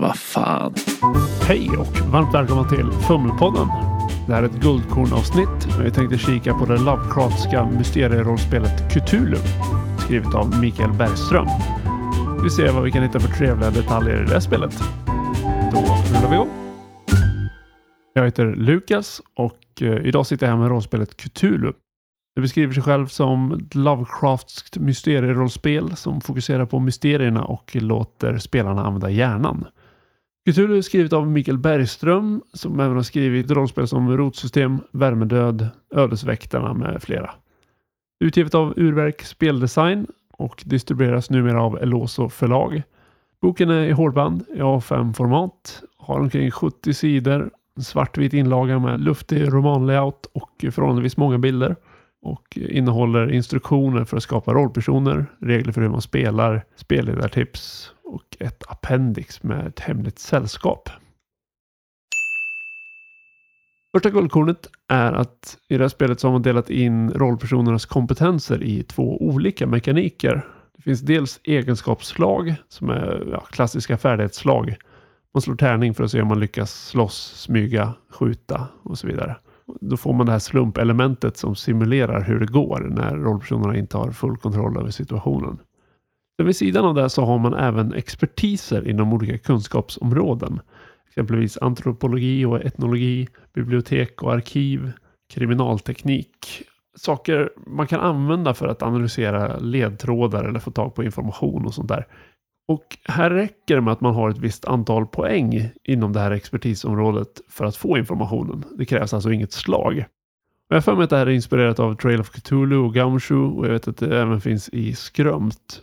Vad fan. Hej och varmt välkomna till Fummelpodden. Det här är ett guldkornavsnitt. Vi tänkte kika på det Lovecraftska mysterierollspelet Cthulhu. Skrivet av Mikael Bergström. Vi ser vad vi kan hitta för trevliga detaljer i det spelet. Då rullar vi igång. Jag heter Lukas och eh, idag sitter jag här med rollspelet Cthulhu. Det beskriver sig själv som ett Lovecraftskt mysterierollspel som fokuserar på mysterierna och låter spelarna använda hjärnan. Cthulhu är skrivet av Mikael Bergström som även har skrivit rollspel som Rotsystem, Värmedöd, Ödesväktarna med flera. Utgivet av Urverk Speldesign och distribueras numera av Eloso förlag. Boken är i hårdband i A5-format, har omkring 70 sidor, svartvit inlaga med luftig romanlayout och förhållandevis många bilder och innehåller instruktioner för att skapa rollpersoner, regler för hur man spelar, spelledartips och ett appendix med ett hemligt sällskap. Första guldkornet är att i det här spelet så har man delat in rollpersonernas kompetenser i två olika mekaniker. Det finns dels egenskapsslag som är ja, klassiska färdighetsslag. Man slår tärning för att se om man lyckas slåss, smyga, skjuta och så vidare. Då får man det här slumpelementet som simulerar hur det går när rollpersonerna inte har full kontroll över situationen. Så vid sidan av det så har man även expertiser inom olika kunskapsområden. Exempelvis antropologi och etnologi, bibliotek och arkiv, kriminalteknik. Saker man kan använda för att analysera ledtrådar eller få tag på information och sånt där. Och här räcker det med att man har ett visst antal poäng inom det här expertisområdet för att få informationen. Det krävs alltså inget slag. Jag har för mig att det här är inspirerat av Trail of Cthulhu och Gumshoe och jag vet att det även finns i Skrömt.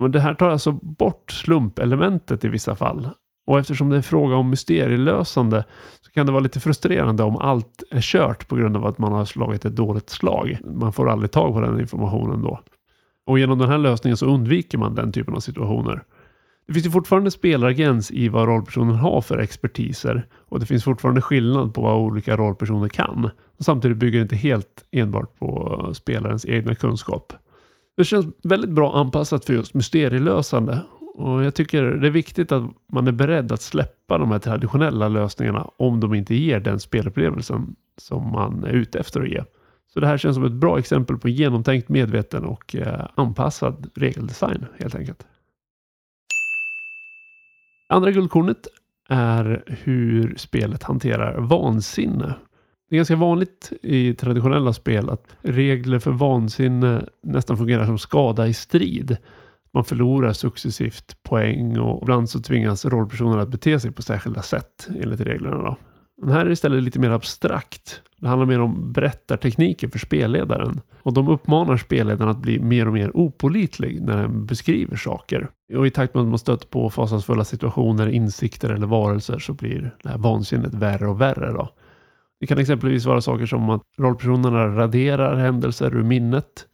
Men det här tar alltså bort slumpelementet i vissa fall. Och eftersom det är fråga om mysterielösande så kan det vara lite frustrerande om allt är kört på grund av att man har slagit ett dåligt slag. Man får aldrig tag på den informationen då. Och genom den här lösningen så undviker man den typen av situationer. Det finns ju fortfarande spelargräns i vad rollpersonen har för expertiser och det finns fortfarande skillnad på vad olika rollpersoner kan. Och samtidigt bygger det inte helt enbart på spelarens egna kunskap. Det känns väldigt bra anpassat för just mysterielösande och jag tycker det är viktigt att man är beredd att släppa de här traditionella lösningarna om de inte ger den spelupplevelsen som man är ute efter att ge. Så det här känns som ett bra exempel på genomtänkt, medveten och eh, anpassad regeldesign helt enkelt. Andra guldkornet är hur spelet hanterar vansinne. Det är ganska vanligt i traditionella spel att regler för vansinne nästan fungerar som skada i strid. Man förlorar successivt poäng och ibland så tvingas rollpersoner att bete sig på särskilda sätt enligt reglerna. Då. Den här är istället lite mer abstrakt. Det handlar mer om berättartekniker för spelledaren. Och de uppmanar spelledaren att bli mer och mer opolitlig när den beskriver saker. Och i takt med att man stöter på fasansfulla situationer, insikter eller varelser så blir det här vansinnet värre och värre. Då. Det kan exempelvis vara saker som att rollpersonerna raderar händelser ur minnet.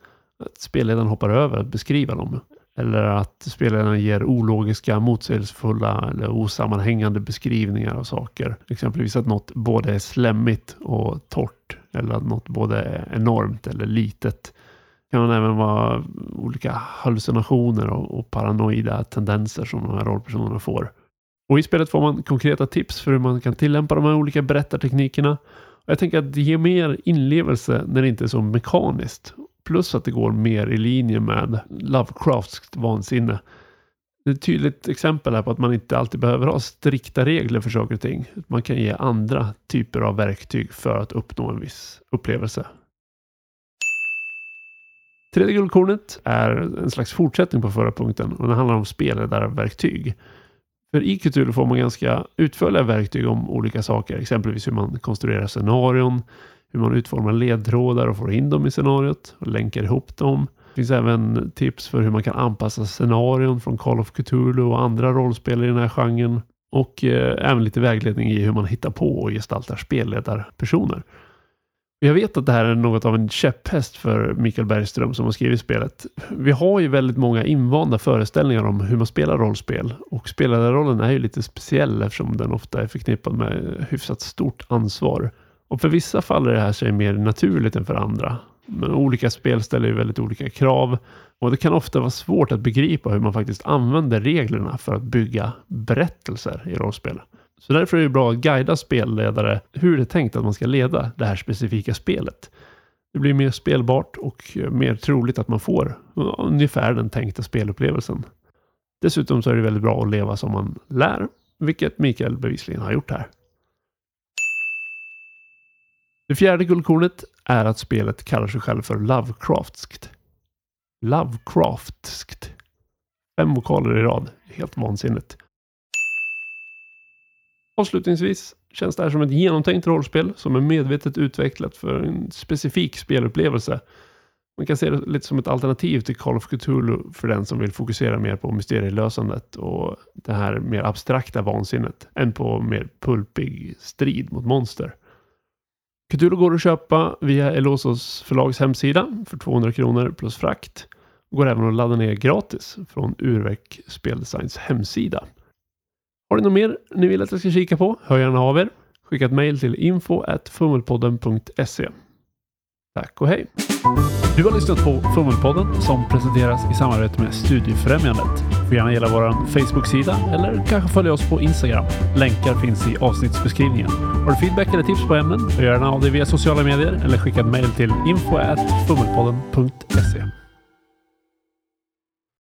Att spelledaren hoppar över att beskriva dem. Eller att spelledaren ger ologiska, motsägelsefulla eller osammanhängande beskrivningar av saker. Exempelvis att något både är slemmigt och torrt. Eller att något både är enormt eller litet. Det kan även vara olika hallucinationer och, och paranoida tendenser som de här rollpersonerna får. Och i spelet får man konkreta tips för hur man kan tillämpa de här olika berättarteknikerna. Och jag tänker att det ger mer inlevelse när det inte är så mekaniskt Plus att det går mer i linje med Lovecrafts vansinne. Det är ett tydligt exempel här på att man inte alltid behöver ha strikta regler för saker och ting. Man kan ge andra typer av verktyg för att uppnå en viss upplevelse. Tredje guldkornet är en slags fortsättning på förra punkten och den handlar om spelledarverktyg. För i Cthulhu får man ganska utförliga verktyg om olika saker, exempelvis hur man konstruerar scenarion, hur man utformar ledtrådar och får in dem i scenariot och länkar ihop dem. Det finns även tips för hur man kan anpassa scenarion från Call of Cthulhu och andra rollspel i den här genren. Och eh, även lite vägledning i hur man hittar på och gestaltar spelledarpersoner. Jag vet att det här är något av en käpphäst för Mikael Bergström som har skrivit spelet. Vi har ju väldigt många invanda föreställningar om hur man spelar rollspel och spelarrollen är ju lite speciell eftersom den ofta är förknippad med hyfsat stort ansvar. Och för vissa faller det här sig mer naturligt än för andra. Men olika spel ställer ju väldigt olika krav och det kan ofta vara svårt att begripa hur man faktiskt använder reglerna för att bygga berättelser i rollspel. Så därför är det bra att guida spelledare hur det är tänkt att man ska leda det här specifika spelet. Det blir mer spelbart och mer troligt att man får ungefär den tänkta spelupplevelsen. Dessutom så är det väldigt bra att leva som man lär, vilket Mikael bevisligen har gjort här. Det fjärde guldkornet är att spelet kallar sig själv för Lovecraftskt. Lovecraftskt. Fem vokaler i rad. Helt vansinnigt. Avslutningsvis känns det här som ett genomtänkt rollspel som är medvetet utvecklat för en specifik spelupplevelse. Man kan se det lite som ett alternativ till Call of Cthulhu för den som vill fokusera mer på mysterielösandet och det här mer abstrakta vansinnet än på mer pulpig strid mot monster. Cthulhu går att köpa via Elosos förlags hemsida för 200 kronor plus frakt. Går även att ladda ner gratis från Urverk Speldesigns hemsida. Har ni något mer ni vill att jag ska kika på? Hör gärna av er. Skicka ett mejl till info.fummelpodden.se. Tack och hej! Du har lyssnat på Fummelpodden som presenteras i samarbete med Studiefrämjandet. Du Får gärna gilla vår Facebook-sida eller kanske följa oss på Instagram. Länkar finns i avsnittsbeskrivningen. Har du feedback eller tips på ämnen? Hör gärna av dig via sociala medier eller skicka ett mejl till info.fummelpodden.se.